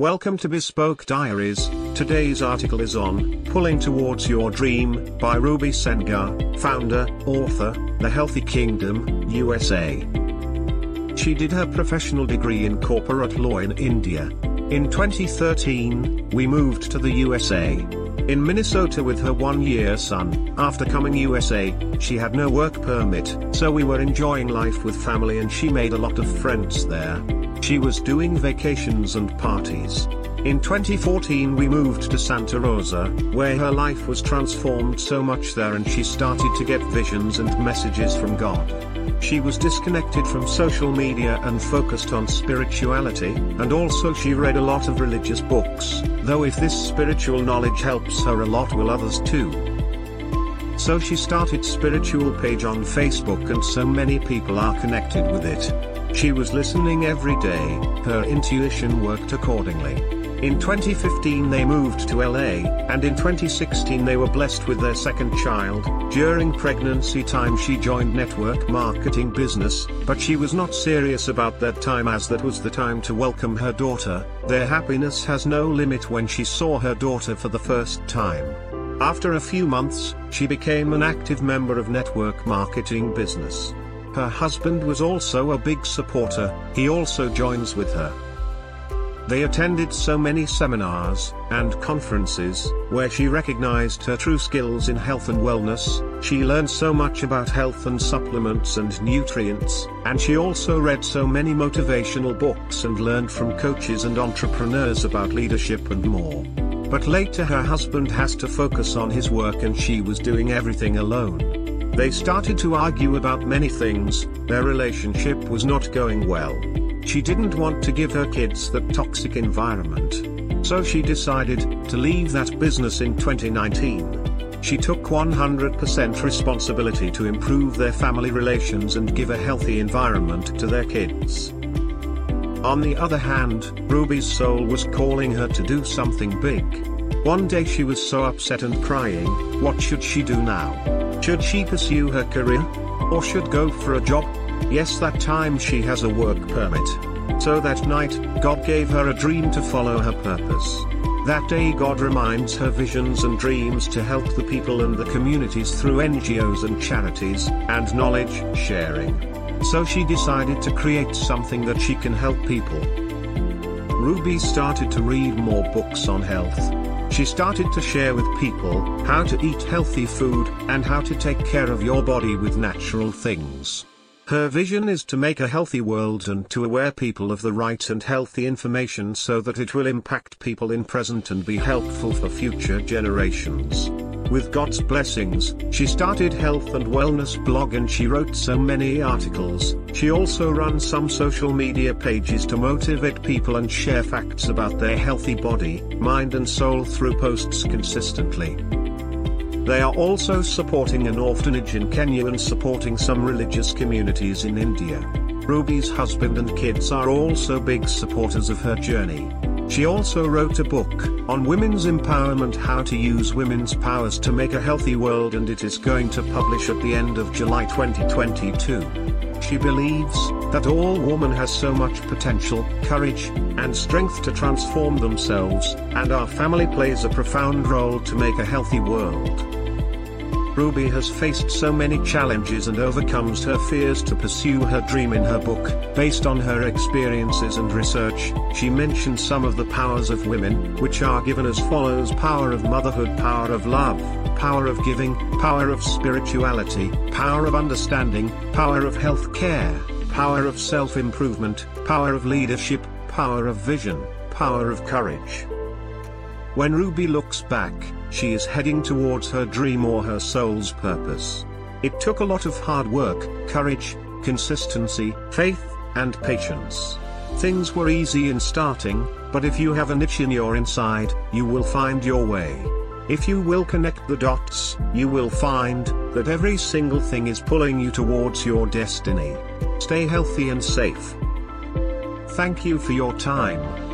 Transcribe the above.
Welcome to Bespoke Diaries. Today's article is on Pulling Towards Your Dream by Ruby Sengar, founder, author, The Healthy Kingdom, USA. She did her professional degree in corporate law in India. In 2013, we moved to the USA. In Minnesota with her one-year son, after coming USA, she had no work permit, so we were enjoying life with family and she made a lot of friends there. She was doing vacations and parties. In 2014 we moved to Santa Rosa, where her life was transformed so much there and she started to get visions and messages from God. She was disconnected from social media and focused on spirituality, and also she read a lot of religious books, though if this spiritual knowledge helps her a lot will others too. So she started spiritual page on Facebook and so many people are connected with it. She was listening every day, her intuition worked accordingly. In 2015 they moved to LA, and in 2016 they were blessed with their second child. During pregnancy time she joined network marketing business, but she was not serious about that time as that was the time to welcome her daughter. Their happiness has no limit when she saw her daughter for the first time. After a few months, she became an active member of network marketing business. Her husband was also a big supporter, he also joins with her. They attended so many seminars and conferences where she recognized her true skills in health and wellness. She learned so much about health and supplements and nutrients, and she also read so many motivational books and learned from coaches and entrepreneurs about leadership and more. But later her husband has to focus on his work and she was doing everything alone. They started to argue about many things, their relationship was not going well. She didn't want to give her kids that toxic environment. So she decided to leave that business in 2019. She took 100% responsibility to improve their family relations and give a healthy environment to their kids. On the other hand, Ruby's soul was calling her to do something big. One day she was so upset and crying, what should she do now? Should she pursue her career? Or should go for a job? Yes that time she has a work permit. So that night, God gave her a dream to follow her purpose. That day God reminds her visions and dreams to help the people and the communities through NGOs and charities, and knowledge sharing. So she decided to create something that she can help people. Ruby started to read more books on health, she started to share with people how to eat healthy food and how to take care of your body with natural things. Her vision is to make a healthy world and to aware people of the right and healthy information so that it will impact people in present and be helpful for future generations. With God's blessings, she started health and wellness blog and she wrote so many articles. She also runs some social media pages to motivate people and share facts about their healthy body, mind and soul through posts consistently. They are also supporting an orphanage in Kenya and supporting some religious communities in India. Ruby's husband and kids are also big supporters of her journey. She also wrote a book on women's empowerment how to use women's powers to make a healthy world and it is going to publish at the end of July 2022. She believes that all woman has so much potential, courage, and strength to transform themselves, and our family plays a profound role to make a healthy world. Ruby has faced so many challenges and overcomes her fears to pursue her dream in her book. Based on her experiences and research, she mentions some of the powers of women, which are given as follows power of motherhood, power of love, power of giving, power of spirituality, power of understanding, power of health care, power of self-improvement, power of leadership, power of vision, power of courage. When Ruby looks back, she is heading towards her dream or her soul's purpose. It took a lot of hard work, courage, consistency, faith, and patience. Things were easy in starting, but if you have a niche in your inside, you will find your way. If you will connect the dots, you will find that every single thing is pulling you towards your destiny. Stay healthy and safe. Thank you for your time.